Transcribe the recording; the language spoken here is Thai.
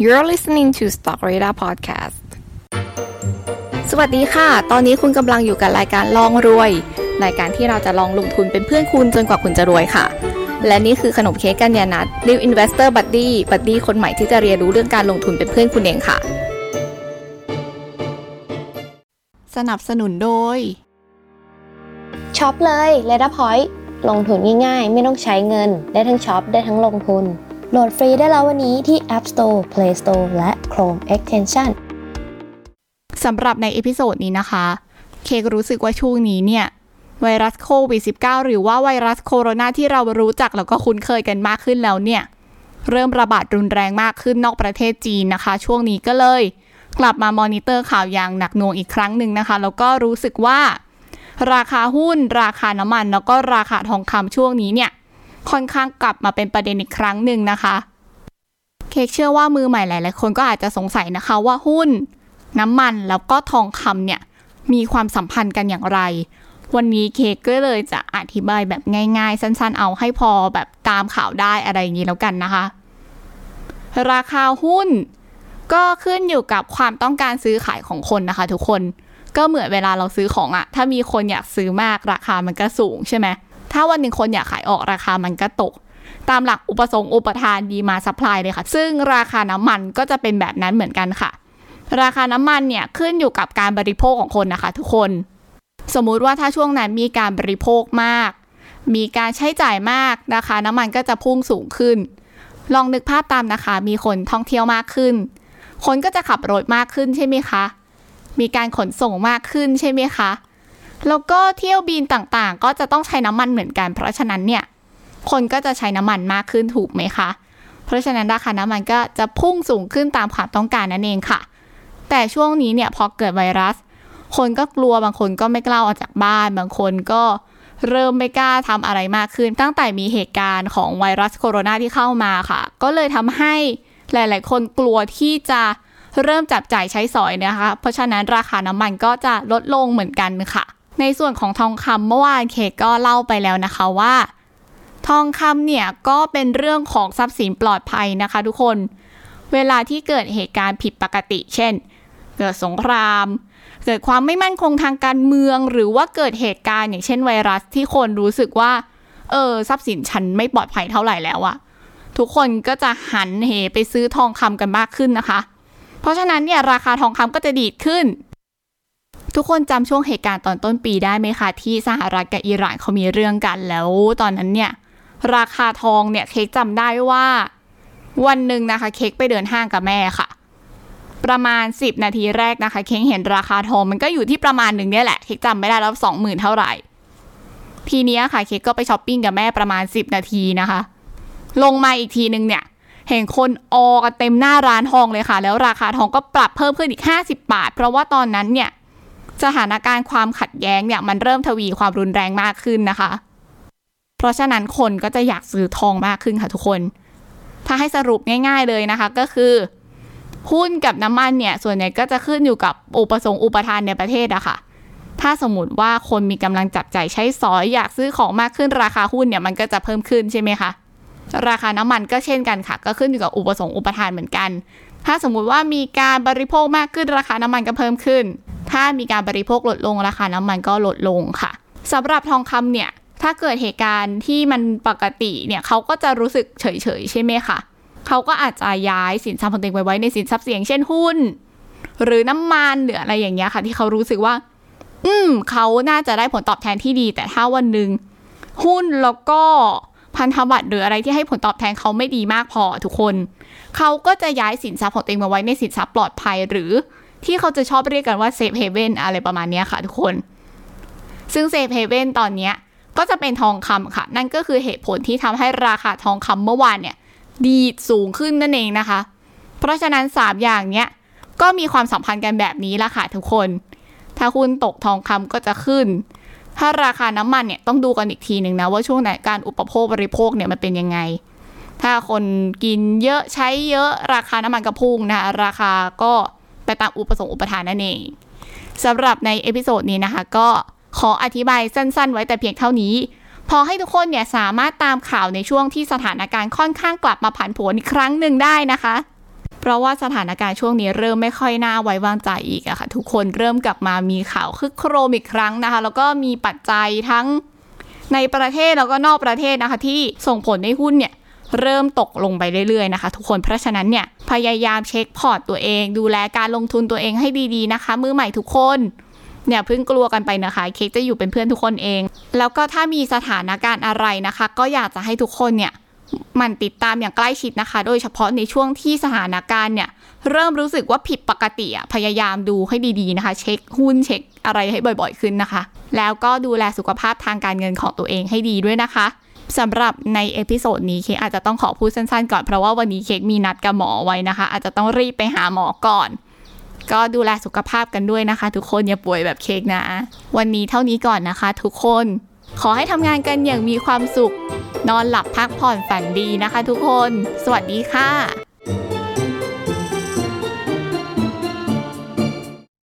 You're listening to Stock Radar Podcast สวัสดีค่ะ ตอนนี้คุณกำลังอยู่กับรายการลองรวย รายการที่เราจะลองลงทุนเป็นเพื่อนคุณจนกว่าคุณจะรวยค่ะ และนี่คือขนมเค้กกัญญานัท New Investor Buddy Buddy คนใหม่ที่จะเรียนรู้เรื่องการลงทุนเป็นเพื่อนคุณเองค่ะ สนับสนุนโดยช็อปเลย l e t a Point ลงทุนง่ายๆ ไม่ต้องใช้เงิน ได้ทั้งช็อปได้ทั้งลงทุน โหลดฟรีได้แล้ววันนี้ที่ App Store, Play Store และ Chrome Extension สำหรับใน episode นี้นะคะ เค้กรู้สึกว่าช่วงนี้เนี่ย ไวรัสโควิด -19 หรือว่าไวรัสโคโรนาที่เรารู้จักแล้วก็คุ้นเคยกันมากขึ้นแล้วเนี่ย เริ่มระบาดรุนแรงมากขึ้นนอกประเทศจีนนะคะ ช่วงนี้ก็เลย กลับมามอนิเตอร์ข่าวอย่างหนักหน่วงอีกครั้งหนึ่งนะคะ แล้วก็รู้สึกว่า ราคาหุ้น ราคาน้ำมัน แล้วก็ราคาทองคำช่วงนี้เนี่ย ค่อนข้างกลับมาเป็นประเด็นอีกครั้งหนึ่งนะคะ เคกเชื่อว่ามือใหม่หลาย ๆ คนก็อาจจะสงสัยนะคะว่าหุ้น น้ำมันแล้วก็ทองคำเนี่ยมีความสัมพันธ์กันอย่างไร วันนี้เคกก็เลยจะอธิบายแบบง่าย ๆ สั้น ๆ เอาให้พอแบบตามข่าวได้อะไรอย่างนี้แล้วกันนะคะ ราคาหุ้นก็ขึ้นอยู่กับความต้องการซื้อขายของคนนะคะทุกคน ก็เหมือนเวลาเราซื้อของอะถ้ามีคนอยากซื้อมากราคามันก็สูงใช่ไหม ถ้าวันหนึ่งคนอยากขายออกราคามันก็ตก ตามหลักอุปสงค์อุปทาน demand supply เลยค่ะ ซึ่งราคาน้ำมันก็จะเป็นแบบนั้นเหมือนกันค่ะ ราคาน้ำมันเนี่ยขึ้นอยู่กับการบริโภคของคนนะคะ ทุกคน สมมุติว่าถ้าช่วงนั้นมีการบริโภคมาก มีการใช้จ่ายมากราคาน้ำมันก็จะพุ่งสูงขึ้น ลองนึกภาพตามนะคะ มีคนท่องเที่ยวมากขึ้น คนก็จะขับรถมากขึ้นใช่ไหมคะ มีการขนส่งมากขึ้นใช่ไหมคะ แล้วก็เที่ยวบินต่างๆ ก็จะต้องใช้น้ำมันเหมือนกัน เพราะฉะนั้นเนี่ย คนก็จะใช้น้ำมันมากขึ้นถูกไหมคะ เพราะฉะนั้นราคาน้ำมันก็จะพุ่งสูงขึ้นตามความต้องการนั่นเองค่ะ แต่ช่วงนี้เนี่ยพอเกิดไวรัส คนก็กลัวบางคนก็ไม่กล้าออกจากบ้าน บางคนก็เริ่มไม่กล้าทำอะไรมากขึ้น ตั้งแต่มีเหตุการณ์ของไวรัสโคโรนาที่เข้ามาค่ะ ก็เลยทำให้หลาย ๆ คนกลัวที่จะเริ่มจับจ่ายใช้สอยนะคะ เพราะฉะนั้นราคาน้ำมันก็จะลดลงเหมือนกันค่ะ ในส่วนของทองคำเมื่อวานเคก็เล่าไปแล้วนะคะว่า ทองคำเนี่ยก็เป็นเรื่องของทรัพย์สินปลอดภัยนะคะ ทุกคน เวลาที่เกิดเหตุการณ์ผิดปกติ เช่น เกิดสงคราม เกิดความไม่มั่นคงทางการเมือง หรือว่าเกิดเหตุการณ์อย่างเช่นไวรัสที่คนรู้สึกว่า เออทรัพย์สินฉันไม่ปลอดภัยเท่าไหร่แล้วอะทุกคนก็จะหันเหไปซื้อทองคำกันมากขึ้นนะคะ เพราะฉะนั้นเนี่ยราคาทองคำก็จะดีดขึ้น ทุกคนจำช่วงเหตุการณ์ตอนต้นปีได้ไหมคะ ที่สหรัฐกับอิหร่านเขามีเรื่องกันแล้วตอนนั้นเนี่ย ราคาทองเนี่ยเค้กจำได้ว่า วันหนึ่งนะคะ เค้กไปเดินห้างกับแม่ค่ะ ประมาณ 10 นาทีแรกนะคะ เค้กเห็นราคาทองมันก็อยู่ที่ประมาณหนึ่งเนี่ยแหละ เค้กจำไม่ได้แล้วสองหมื่นเท่าไหร่ ทีนี้ค่ะเค้กก็ไปช้อปปิ้งกับแม่ประมาณ 10 นาทีนะคะ ลงมาอีกทีนึงเนี่ยเห็นคนออกันเต็มหน้าร้านทองเลยค่ะ แล้วราคาทองก็ปรับเพิ่มขึ้นอีก 50 บาท เพราะว่าตอนนั้นเนี่ย สถานการณ์ความขัดแย้งเนี่ยมันเริ่มทวีความรุนแรงมากขึ้นนะคะ เพราะฉะนั้นคนก็จะอยากซื้อทองมากขึ้นค่ะทุกคน ถ้าให้สรุปง่าย ๆเลยนะคะก็คือ หุ้นกับน้ำมันเนี่ยส่วนใหญ่ก็จะขึ้นอยู่กับอุปสงค์อุปทานในประเทศอะค่ะถ้าสมมติว่าคนมีกำลังจับใจายใช้สอยอยากซื้อของมากขึ้นราคาหุ้นเนี่ยมันก็จะเพิ่มขึ้นใช่ไหมคะ ราคาน้ำมันก็เช่นกันค่ะ ก็ขึ้นอยู่กับอุปสงค์อุปทานเหมือนกัน ถ้าสมมุติว่ามีการบริโภคมากขึ้นราคาน้ำมันก็เพิ่มขึ้น ถ้ามีการบริโภคลดลงราคาน้ำมันก็ลดลงค่ะสำหรับทองคำเนี่ยถ้าเกิดเหตุการณ์ที่มันปกติเนี่ยเขาก็จะรู้สึกเฉยๆใช่ไหมคะเขาก็อาจจะย้ายสินทรัพย์ของตัวเองไปไว้ในสินทรัพย์เสี่ยงเช่นหุ้น หรือน้ำมันหรืออะไรอย่างเงี้ยค่ะ ที่เขารู้สึกว่า อืมเขาน่าจะได้ผลตอบแทนที่ดี แต่ถ้าวันหนึ่งหุ้นแล้วก็พันธบัตรหรืออะไรที่ให้ผลตอบแทนเขาไม่ดีมากพอทุกคน เขาก็จะย้ายสินทรัพย์ของตัวเองมาไว้ในสินทรัพย์ปลอดภัยหรือ ที่เขาจะชอบเรียกกันว่า safe haven อะไรประมาณนี้ค่ะทุกคน ซึ่ง safe haven ตอนนี้ก็จะเป็นทองคำค่ะ นั่นก็คือเหตุผลที่ทำให้ราคาทองคำเมื่อวานเนี่ย ดีดสูงขึ้นนั่นเองนะคะ เพราะฉะนั้น 3 อย่างเนี้ยก็มีความสัมพันธ์กันแบบนี้ละค่ะทุกคน ถ้าหุ้นตกทองคำก็จะขึ้น ถ้าราคาน้ำมันเนี่ยต้องดูกันอีกทีหนึ่งนะว่าช่วงไหนการอุปโภคบริโภคเนี่ยมันเป็นยังไง ถ้าคนกินเยอะใช้เยอะราคาน้ำมันก็พุ่งนะราคาก็ ไปตามอุปสงค์อุปทานนั่นเองสำหรับใน episode นี้นะคะ ก็ขออธิบายสั้นๆ ไว้แต่เพียงเท่านี้ พอให้ทุกคนเนี่ยสามารถตามข่าวในช่วงที่สถานการณ์ค่อนข้างกลับมาผันผวนอีกครั้งหนึ่งได้นะคะ เพราะว่าสถานการณ์ช่วงนี้เริ่มไม่ค่อยน่าไว้วางใจอีกอะค่ะ ทุกคนเริ่มกลับมามีข่าวคึกโครมอีกครั้งนะคะ แล้วก็มีปัจจัยทั้งในประเทศแล้วก็นอกประเทศนะคะ ที่ส่งผลให้หุ้นเนี่ย เริ่มตกลงไปเรื่อยๆนะคะ ทุกคนเพราะฉะนั้นเนี่ยพยายามเช็คพอร์ตตัวเอง ดูแลการลงทุนตัวเองให้ดีๆนะคะ มือใหม่ทุกคนอย่าเพิ่งกลัวกันไปนะคะ เค้กจะอยู่เป็นเพื่อนทุกคนเอง แล้วก็ถ้ามีสถานการณ์อะไรนะคะ ก็อยากจะให้ทุกคนเนี่ยหมั่นติดตามอย่างใกล้ชิดนะคะ โดยเฉพาะในช่วงที่สถานการณ์เนี่ยเริ่มรู้สึกว่าผิดปกติอะพยายามดูให้ดีๆนะคะ เช็คหุ้นเช็คอะไรให้บ่อยๆขึ้นนะคะ แล้วก็ดูแลสุขภาพทางการเงินของตัวเองให้ดีด้วยนะคะ สำหรับใน episode นี้เค้กอาจจะต้องขอพูดสั้นๆก่อนเพราะว่าวันนี้เค้กมีนัดกับหมอไว้นะคะ อาจจะต้องรีบไปหาหมอก่อน ก็ดูแลสุขภาพกันด้วยนะคะ ทุกคนอย่าป่วยแบบเค้กนะ วันนี้เท่านี้ก่อนนะคะ ทุกคน ขอให้ทำงานกันอย่างมีความสุข นอนหลับพักผ่อนฝันดีนะคะ ทุกคน สวัสดีค่ะ